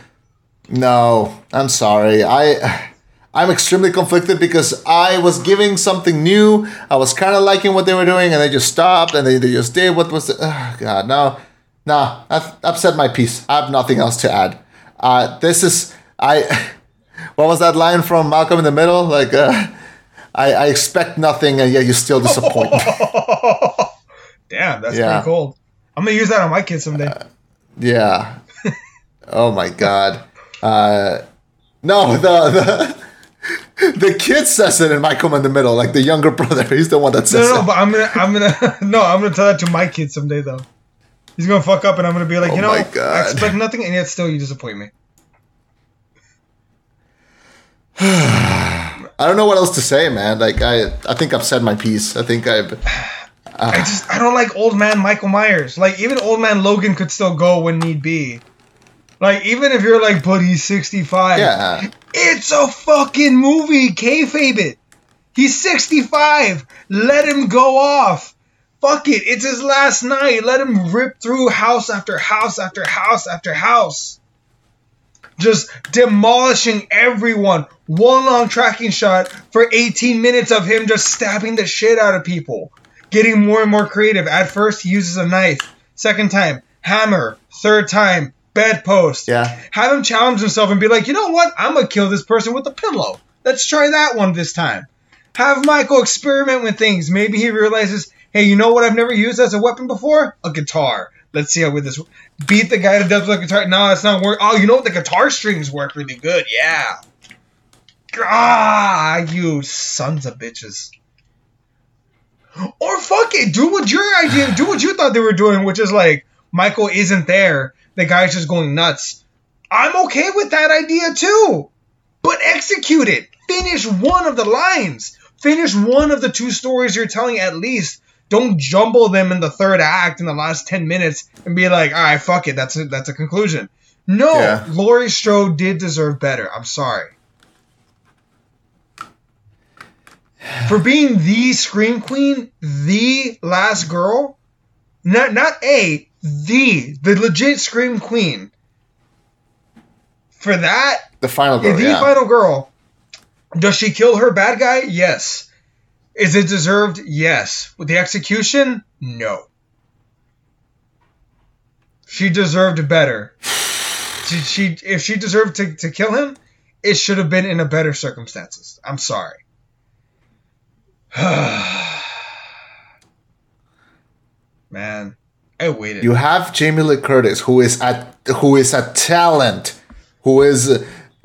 [SPEAKER 1] no i'm sorry i i'm extremely conflicted because i was giving something new i was kind of liking what they were doing and they just stopped and they, they just did what was the oh god no no I've, said my piece i have nothing else to add uh this is i what was that line from Malcolm in the Middle? Like, uh, I, I expect nothing, and yet you still disappoint me.
[SPEAKER 2] Damn, that's
[SPEAKER 1] Yeah.
[SPEAKER 2] pretty cold. I'm gonna use that on my kids someday.
[SPEAKER 1] Yeah. Oh my god. Uh, no, the the the kid says it in Malcolm in the Middle, like the younger brother. He's the one that says
[SPEAKER 2] no, no,
[SPEAKER 1] it.
[SPEAKER 2] but I'm gonna, I'm gonna, no, I'm gonna tell that to my kids someday though. He's gonna fuck up, and I'm gonna be like,
[SPEAKER 1] Oh
[SPEAKER 2] you know, I expect nothing, and yet still you disappoint me.
[SPEAKER 1] I don't know what else to say, man. Like I, I think I've said my piece. I think I've.
[SPEAKER 2] I just, I don't like old man Michael Myers. Like even old man Logan could still go when need be. Like even if you're like, but he's 65.
[SPEAKER 1] Yeah.
[SPEAKER 2] It's a fucking movie. Kayfabe it. He's 65. Let him go off. Fuck it. It's his last night. Let him rip through house after house after house after house. Just demolishing everyone. One long tracking shot for 18 minutes of him just stabbing the shit out of people. Getting more and more creative. At first, he uses a knife. Second time, hammer. Third time, bedpost.
[SPEAKER 1] Yeah.
[SPEAKER 2] Have him challenge himself and be like, you know what? I'm gonna kill this person with a pillow. Let's try that one this time. Have Michael experiment with things. Maybe he realizes, hey, you know what I've never used as a weapon before? A guitar. Let's see how with this beat the guy to death with a guitar. No, it's not work. Oh, you know what? The guitar strings work really good. Yeah. Ah, you sons of bitches. Or fuck it, do what your idea, do what you thought they were doing, which is like Michael isn't there, the guy's just going nuts. I'm okay with that idea too, but execute it. Finish one of the lines. Finish one of the two stories you're telling at least. Don't jumble them in the third act in the last ten minutes and be like, all right, fuck it, that's a, that's a conclusion. No,
[SPEAKER 1] Yeah.
[SPEAKER 2] Laurie Strode did deserve better. I'm sorry. For being the scream queen, the last girl, not not a the the legit scream queen. For that,
[SPEAKER 1] The final girl.
[SPEAKER 2] the
[SPEAKER 1] yeah.
[SPEAKER 2] final girl, does she kill her bad guy? Yes. Is it deserved? Yes. With the execution? No. She deserved better. She, she if she deserved to, to kill him, it should have been in a better circumstances. I'm sorry. Man, I waited.
[SPEAKER 1] You have Jamie Lee Curtis, who is a who is a talent, who is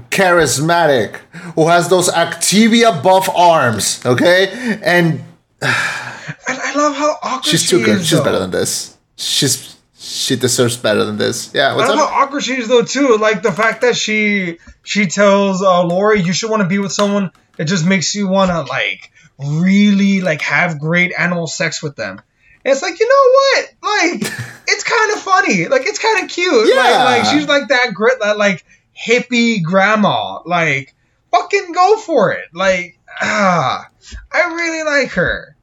[SPEAKER 1] charismatic, who has those Activia buff arms. Okay, and
[SPEAKER 2] and I love how awkward
[SPEAKER 1] she's
[SPEAKER 2] she
[SPEAKER 1] too good.
[SPEAKER 2] is,
[SPEAKER 1] She's
[SPEAKER 2] though.
[SPEAKER 1] better than this. She's she deserves better than this. Yeah,
[SPEAKER 2] I love
[SPEAKER 1] up?
[SPEAKER 2] how awkward she is though too. Like the fact that she she tells uh, Laurie you should want to be with someone It just makes you want to like really like have great animal sex with them. And it's like you know what? Like it's kind of funny. Like it's kind of cute. Like,
[SPEAKER 1] Yeah.
[SPEAKER 2] like she's like that grit that like hippie grandma. Like fucking go for it. Like ah, I really like her,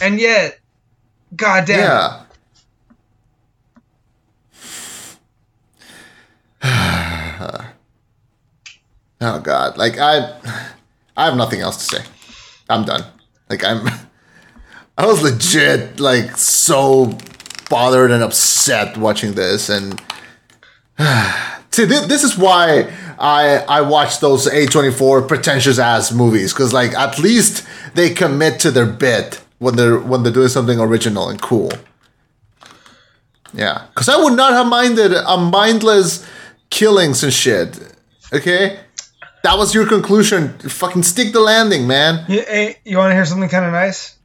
[SPEAKER 2] and yet, goddamn.
[SPEAKER 1] Yeah. oh god, like I, I have nothing else to say. I'm done. Like I'm, I was legit like so bothered and upset watching this, and see, thi- this is why I I watch those A24 pretentious ass movies because like at least they commit to their bit when they're when they're doing something original and cool. Yeah, because I would not have minded a mindless killings and shit. Okay, that was your conclusion. Fucking stick the landing, man.
[SPEAKER 2] You, hey, you want to hear something kind of nice?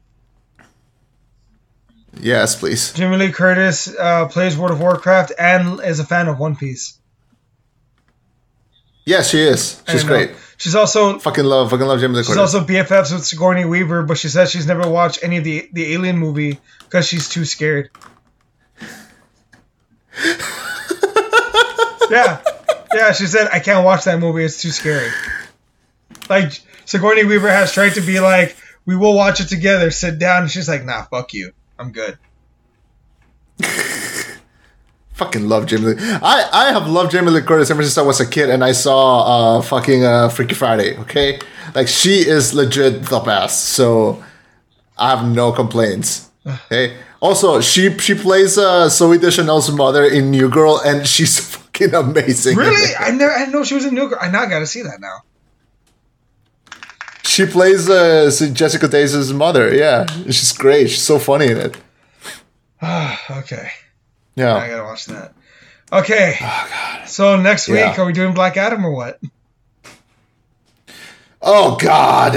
[SPEAKER 1] Yes, please.
[SPEAKER 2] Jamie Lee Curtis uh, plays World of Warcraft and is a fan of One Piece.
[SPEAKER 1] Yes, she is. She's
[SPEAKER 2] know.
[SPEAKER 1] great.
[SPEAKER 2] She's also
[SPEAKER 1] Fucking love, fucking love Jamie Lee
[SPEAKER 2] she's
[SPEAKER 1] Curtis.
[SPEAKER 2] also BFFs with Sigourney Weaver, but she says she's never watched any of the the Alien movie because she's too scared. yeah, yeah. She said I can't watch that movie; it's too scary. Like Sigourney Weaver has tried to be like, we will watch it together. Sit down. And she's like, Nah, fuck you. I'm good.
[SPEAKER 1] fucking love Jamie Lee. I, I have loved Jamie Lee Curtis ever since I was a kid and I saw uh, fucking uh, Freaky Friday, okay? Like, she is legit the best, so I have no complaints. Okay? Also, she she plays uh, Zooey Deschanel's mother in New Girl and she's fucking amazing.
[SPEAKER 2] Really? I never. I didn't know she was in new girl. I now got to see that now.
[SPEAKER 1] She plays uh, Jessica Daze's mother, yeah. She's great. She's so funny in it.
[SPEAKER 2] okay.
[SPEAKER 1] Yeah.
[SPEAKER 2] I gotta watch that. Okay. Oh God. So next week,
[SPEAKER 1] Yeah.
[SPEAKER 2] are we doing Black Adam or what?
[SPEAKER 1] Oh, God.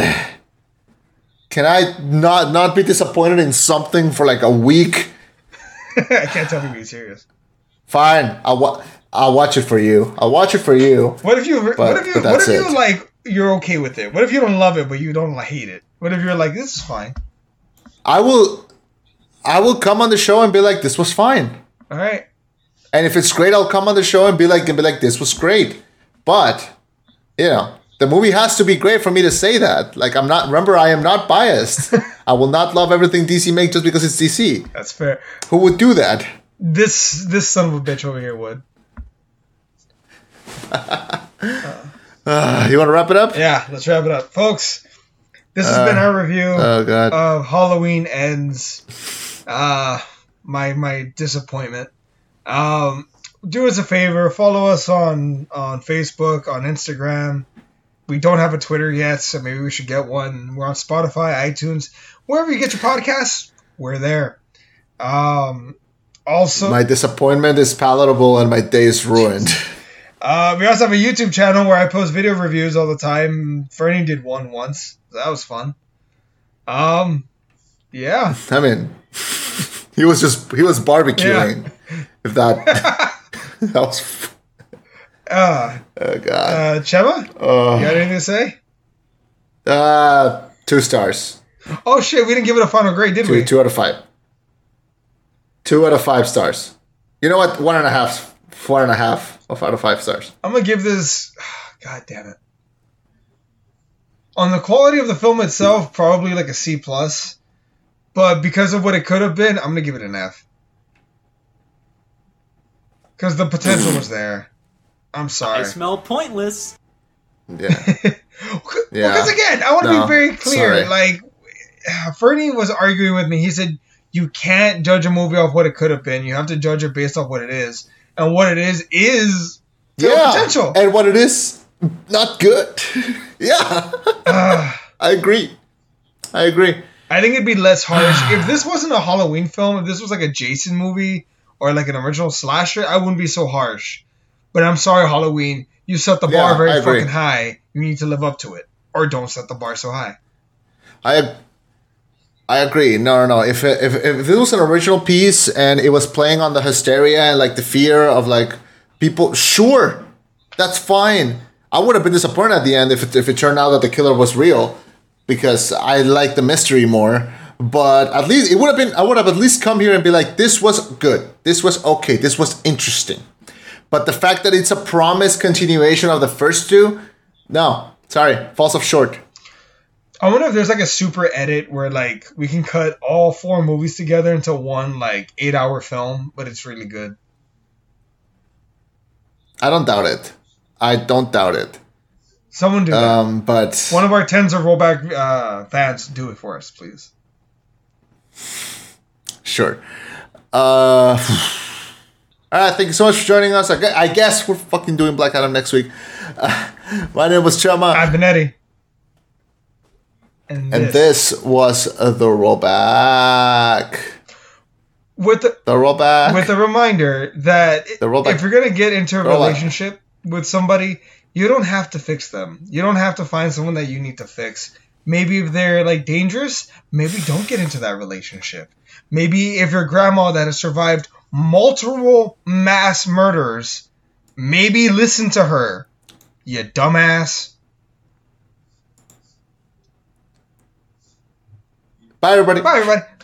[SPEAKER 1] Can I not not be disappointed in something for like a week?
[SPEAKER 2] I can't tell if you're being serious.
[SPEAKER 1] Fine, I'll wa- I'll watch it for you. I'll watch it for you.
[SPEAKER 2] What if you? what if you? What if you
[SPEAKER 1] it.
[SPEAKER 2] like? You're okay with it. What if you don't love it, but you don't like, hate it? What if you're like, this is fine?
[SPEAKER 1] I will I will come on the show and be like, this was fine.
[SPEAKER 2] All right.
[SPEAKER 1] And if it's great, I'll come on the show and be like and be like, this was great. But you know, the movie has to be great for me to say that. Like I'm not remember I am not biased. I will not love everything DC make just because it's DC.
[SPEAKER 2] That's fair.
[SPEAKER 1] Who would do that?
[SPEAKER 2] This this son of a bitch over here would.
[SPEAKER 1] Uh, you want to wrap it up?
[SPEAKER 2] Yeah. Let's wrap it up, folks. This has been our review
[SPEAKER 1] Oh god.
[SPEAKER 2] of Halloween Ends. Uh, my my disappointment. Um, do us a favor, follow us on on Facebook, on Instagram. We don't have a Twitter yet, so maybe we should get one. We're on Spotify, iTunes, wherever you get your podcasts. We're there. Um, also,
[SPEAKER 1] my disappointment is palatable and my day is ruined.
[SPEAKER 2] uh, we also have a YouTube channel where I post video reviews all the time. Fernie did one once. So that was fun. Um, yeah.
[SPEAKER 1] I mean, he was just he was barbecuing. If that that was
[SPEAKER 2] Uh,
[SPEAKER 1] oh god.
[SPEAKER 2] uh, Chema, you
[SPEAKER 1] Oh,
[SPEAKER 2] got anything to say?
[SPEAKER 1] uh, two stars.
[SPEAKER 2] Oh shit, we didn't give it a final grade, did
[SPEAKER 1] Two
[SPEAKER 2] we?
[SPEAKER 1] two out of five. Two out of five stars. You know what? One and a half. Four and a half out of five stars.
[SPEAKER 2] I'm gonna give this. God damn it. On the quality of the film itself, probably like a C plus, but because of what it could have been, I'm gonna give it an F. Because the potential was there. I'm sorry.
[SPEAKER 3] I
[SPEAKER 2] sorry.
[SPEAKER 3] smell pointless.
[SPEAKER 1] Yeah.
[SPEAKER 2] Well, because again, I want to
[SPEAKER 1] No,
[SPEAKER 2] be very clear.
[SPEAKER 1] sorry.
[SPEAKER 2] Like, Fernie was arguing with me. He said you can't judge a movie off what it could have been. You have to judge it based off what it is, and what it is is
[SPEAKER 1] yeah.
[SPEAKER 2] potential.
[SPEAKER 1] And what it is, not good. yeah.
[SPEAKER 2] Ugh.
[SPEAKER 1] I agree. I agree.
[SPEAKER 2] I think it'd be less harsh if this wasn't a Halloween film. If this was like a Jason movie or like an original slasher, I wouldn't be so harsh. But I'm sorry, Halloween. You set the bar
[SPEAKER 1] Yeah,
[SPEAKER 2] very fucking high. You need to live up to it, or don't set the bar so high.
[SPEAKER 1] I I agree. No, no, no. If if if it was an original piece and it was playing on the hysteria and like the fear of like people, sure, that's fine. I would have been disappointed at the end if it, if it turned out that the killer was real, because I like the mystery more. But at least it would have been. I would have at least come here and be like, this was good. This was okay. This was interesting. But the fact that it's a promised continuation of the first two, no, sorry, falls off short.
[SPEAKER 2] I wonder if there's like a super edit where like we can cut all four movies together into one like eight hour film, but it's really good.
[SPEAKER 1] I don't doubt it. I don't doubt it.
[SPEAKER 2] Someone do that.
[SPEAKER 1] Um, but
[SPEAKER 2] One of our tens of rollback uh, fans, do it for us, please.
[SPEAKER 1] Sure. Uh, all right, thank you so much for joining us. I I guess we're fucking doing Black Adam next week. Uh, my name was Chema,
[SPEAKER 2] I've been Eddie. And,
[SPEAKER 1] and
[SPEAKER 2] this.
[SPEAKER 1] this was the rollback.
[SPEAKER 2] with the,
[SPEAKER 1] The rollback.
[SPEAKER 2] with a reminder that
[SPEAKER 1] The rollback.
[SPEAKER 2] if you're gonna get into a
[SPEAKER 1] Rollback.
[SPEAKER 2] relationship with somebody, you don't have to fix them. You don't have to find someone that you need to fix. Maybe if they're like dangerous, maybe don't get into that relationship. Maybe if your grandma that has survived multiple mass murders, maybe listen to her. You dumbass.
[SPEAKER 1] Bye, everybody.
[SPEAKER 2] Bye everybody.